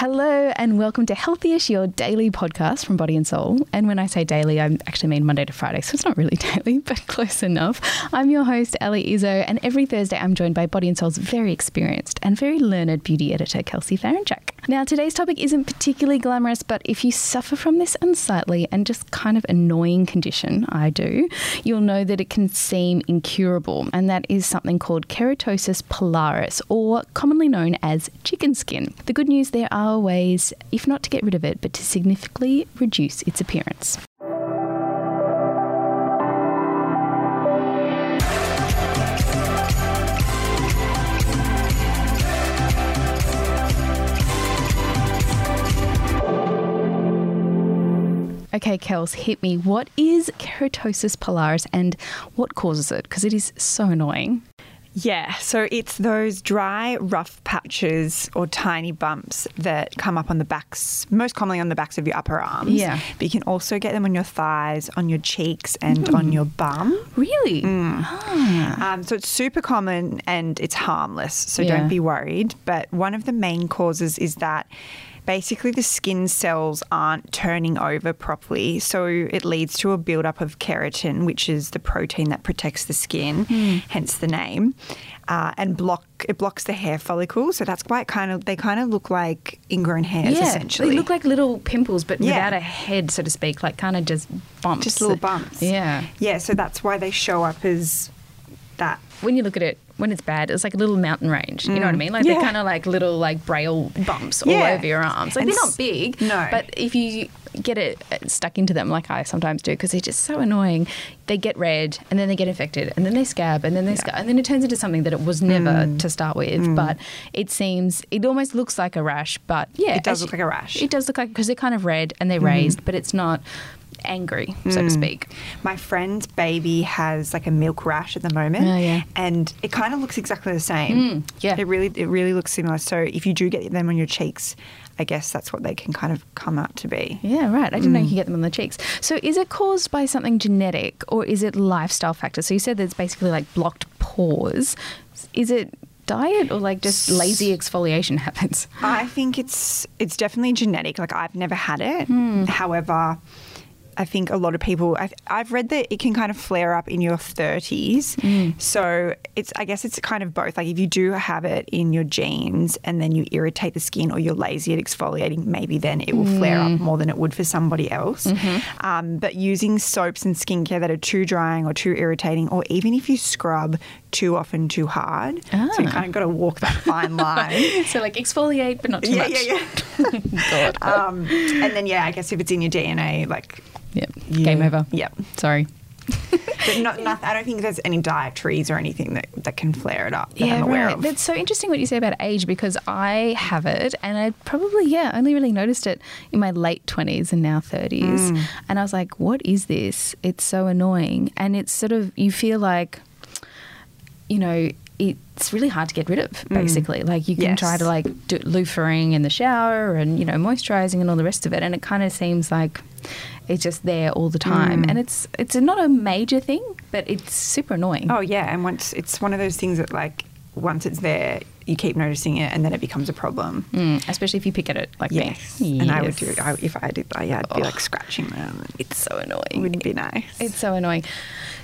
Hello and welcome to Healthyish, your daily podcast from Body and Soul. And when I say daily, I actually mean Monday to Friday, so it's not really daily, but close enough. I'm your host, Ellie Izzo, and every Thursday I'm joined by Body and Soul's very experienced and very learned beauty editor, Kelsey Farinchak. Now, today's topic isn't particularly glamorous, but if you suffer from this unsightly and just kind of annoying condition, I do, you'll know that it can seem incurable, and that is something called keratosis pilaris, or commonly known as chicken skin. The good news there are ways, if not to get rid of it, but to significantly reduce its appearance. Okay, Kels, hit me. What is keratosis pilaris and what causes it? Because it is so annoying. Yeah, so it's those dry, rough patches or tiny bumps that come up on the backs, most commonly on the backs of your upper arms. Yeah. But you can also get them on your thighs, on your cheeks, and on mm. your bum. Really? Mm. Ah. Um, so it's super common and it's harmless, so Yeah. don't be worried. But one of the main causes is that basically the skin cells aren't turning over properly. So it leads to a buildup of keratin, which is the protein that protects the skin, hmm. hence the name. Uh, and block it blocks the hair follicles, so that's why it kind of they kind of look like ingrown hairs yeah, essentially. they look like little pimples, but Yeah. without a head, so to speak, like kind of just bumps. just little bumps. Yeah. yeah. So that's why they show up as that. When you look at it, when it's bad, it's like a little mountain range. You know what I mean? Like they're Mm. Kind of like little like braille bumps all Yeah. over your arms. Like And they're not big, No. But if you get it uh, stuck into them, like I sometimes do, because they're just so annoying, they get red and then they get infected and then they scab and then they scab and then it turns into something that it was never Mm. to start with. But it seems it almost looks like a rash, but yeah, It does look like a rash. It does look like because they're kind of red and they're raised, but it's not angry, so to speak. My friend's baby has like a milk rash at the moment, Oh, yeah. and it kind of looks exactly the same. Mm, yeah. it really it really looks similar. So if you do get them on your cheeks, I guess that's what they can kind of come out to be. Yeah, right. I didn't Mm. know you could get them on the cheeks. So, is it caused by something genetic or is it lifestyle factors? So, you said that it's basically like blocked pores. Is it diet or like just lazy exfoliation happens? I think it's it's definitely genetic. Like I've never had it. Hmm. However, I think a lot of people. I've, I've read that it can kind of flare up in your thirties. Hmm. So it's. I guess it's kind of both. Like if you do have it in your genes and then you irritate the skin or you're lazy at exfoliating, maybe then it will flare up more than it would for somebody else. Mm-hmm. Um, but using soaps and skincare that are too drying or too irritating, or even if you scrub too often too hard, so you Ah. kind of got to walk that fine line. so, like exfoliate, but not too Yeah, much. yeah, yeah. God. Um, and then yeah, I guess if it's in your DNA, like Yep. you- Game over. Yeah, Sorry. but not, not, I don't think there's any dietaries or anything that, that can flare it up that I'm aware right. of. That's so interesting what you say about age because I have it and I probably, yeah, only really noticed it in my late 20s and now 30s. Mm. And I was like, what is this? It's so annoying. And it's sort of, you feel like, you know, it's really hard to get rid of, basically. Like you can Mm. Yes. try to like do loofering in the shower and, you know, moisturizing and all the rest of it. And it kind of seems like it's just there all the time. Mm. And it's, it's not a major thing, but it's super annoying. oh yeah, and once it's one of those things that like once it's there, you keep noticing it, and then it becomes a problem. Mm, especially if you pick at it like Yes, me. and I would Yes. do. I, if I did that, yeah, I'd be like scratching them. It's so annoying. It wouldn't be nice. It's so annoying.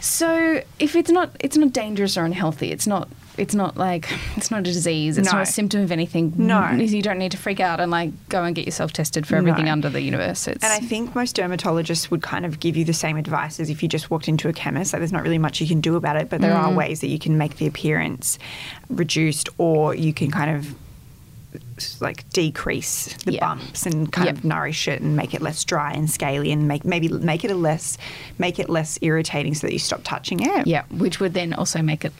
So if it's not, it's not dangerous or unhealthy. It's not. It's not like it's not a disease. It's No. not a symptom of anything. No. you don't need to freak out and like go and get yourself tested for everything No. under the universe. It's And I think most dermatologists would kind of give you the same advice as if you just walked into a chemist. Like, there's not really much you can do about it, but there Mm. are ways that you can make the appearance reduced, or you can kind of like decrease the Yeah. bumps and kind Yep. of nourish it and make it less dry and scaly and make maybe make it a less make it less irritating so that you stop touching it. yeah, which would then also make it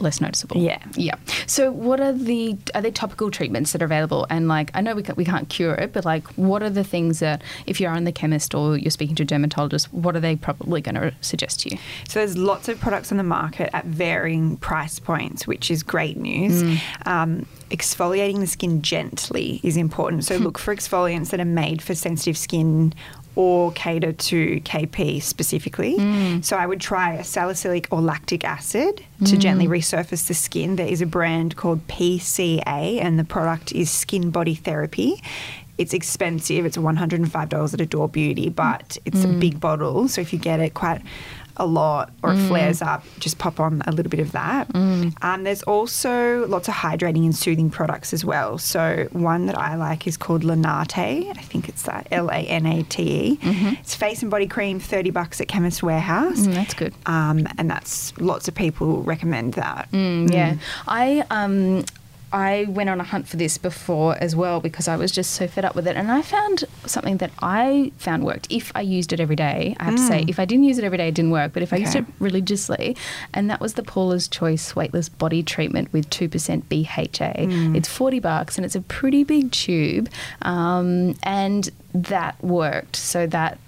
less noticeable. Yeah. yeah. So what are the are there topical treatments that are available? And like I know we can, we can't cure it, but like what are the things that if you're in the chemist or you're speaking to a dermatologist, what are they probably going to suggest to you? So there's lots of products on the market at varying price points, which is great news. Um, exfoliating the skin gently is important. So look for exfoliants that are made for sensitive skin or cater to KP specifically. Mm. So I would try a salicylic or lactic acid to mm. gently resurface the skin. There is a brand called PCA, and the product is Skin Body Therapy. It's expensive. It's $105 at Adore Beauty, but it's a mm. big bottle. So if you get it quite a lot or it flares up, just pop on a little bit of that. Um, there's also lots of hydrating and soothing products as well. So one that I like is called Lanate. I think it's that L A N A T E. It's face and body cream, thirty bucks at Chemist Warehouse. Mm, that's good. Um, and that's lots of people recommend that. Mm, yeah. I um I went on a hunt for this before as well because I was just so fed up with it and I found something that I found worked if I used it every day. I have to say if I didn't use it every day it didn't work, but if I used it religiously and that was the Paula's Choice weightless body treatment with 2% BHA. It's 40 bucks and it's a pretty big tube. Um, and that worked. So that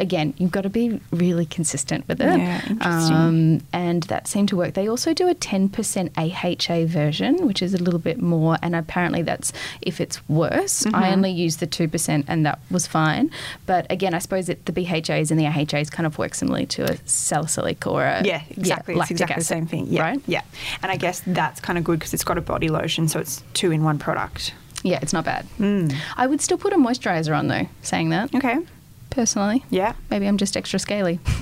again, you've got to be really consistent with it. Yeah, interesting. Um, and that seemed to work. They also do a 10% AHA version, which is a little bit more, and apparently that's if it's worse. Mm-hmm. I only used the 2%, and that was fine. But again, I suppose it, the BHAs and the AHAs kind of work similarly to a salicylic or a Yeah, exactly. it's lactic exactly the same thing. Yeah, Right? yeah. And I guess that's kind of good because it's got a body lotion, so it's two in one product. Yeah, it's not bad. Mm. I would still put a moisturizer on though, saying that, Okay. Personally. Yeah. Maybe I'm just extra scaly.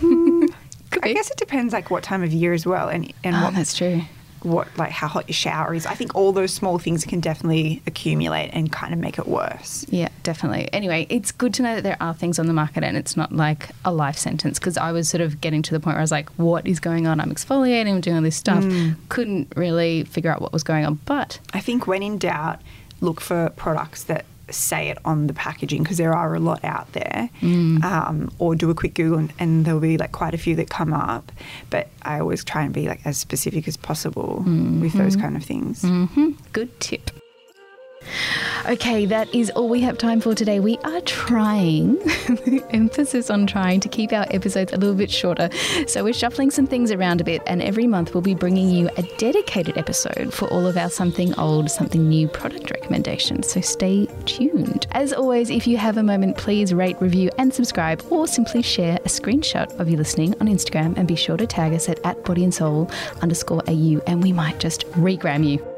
Could I be. guess it depends like what time of year as well and, and Oh, what that's true. what like how hot your shower is. I think all those small things can definitely accumulate and kind of make it worse. Yeah, definitely. Anyway, it's good to know that there are things on the market and it's not like a life sentence because I was sort of getting to the point where I was like, what is going on? I'm exfoliating, I'm doing all this stuff. Mm. Couldn't really figure out what was going on. But I think when in doubt, look for products that say it on the packaging because there are a lot out there. Um, or do a quick Google and, and there'll be like quite a few that come up. But I always try and be like as specific as possible with those kind of things. hmm good tip. Okay, that is all we have time for today. We are trying, emphasis on trying to keep our episodes a little bit shorter. So we're shuffling some things around a bit, and every month we'll be bringing you a dedicated episode for all of our something old, something new product recommendations. So stay tuned. As always, if you have a moment, please rate, review, and subscribe, or simply share a screenshot of you listening on Instagram and be sure to tag us at, at body and soul underscore au, and we might just regram you.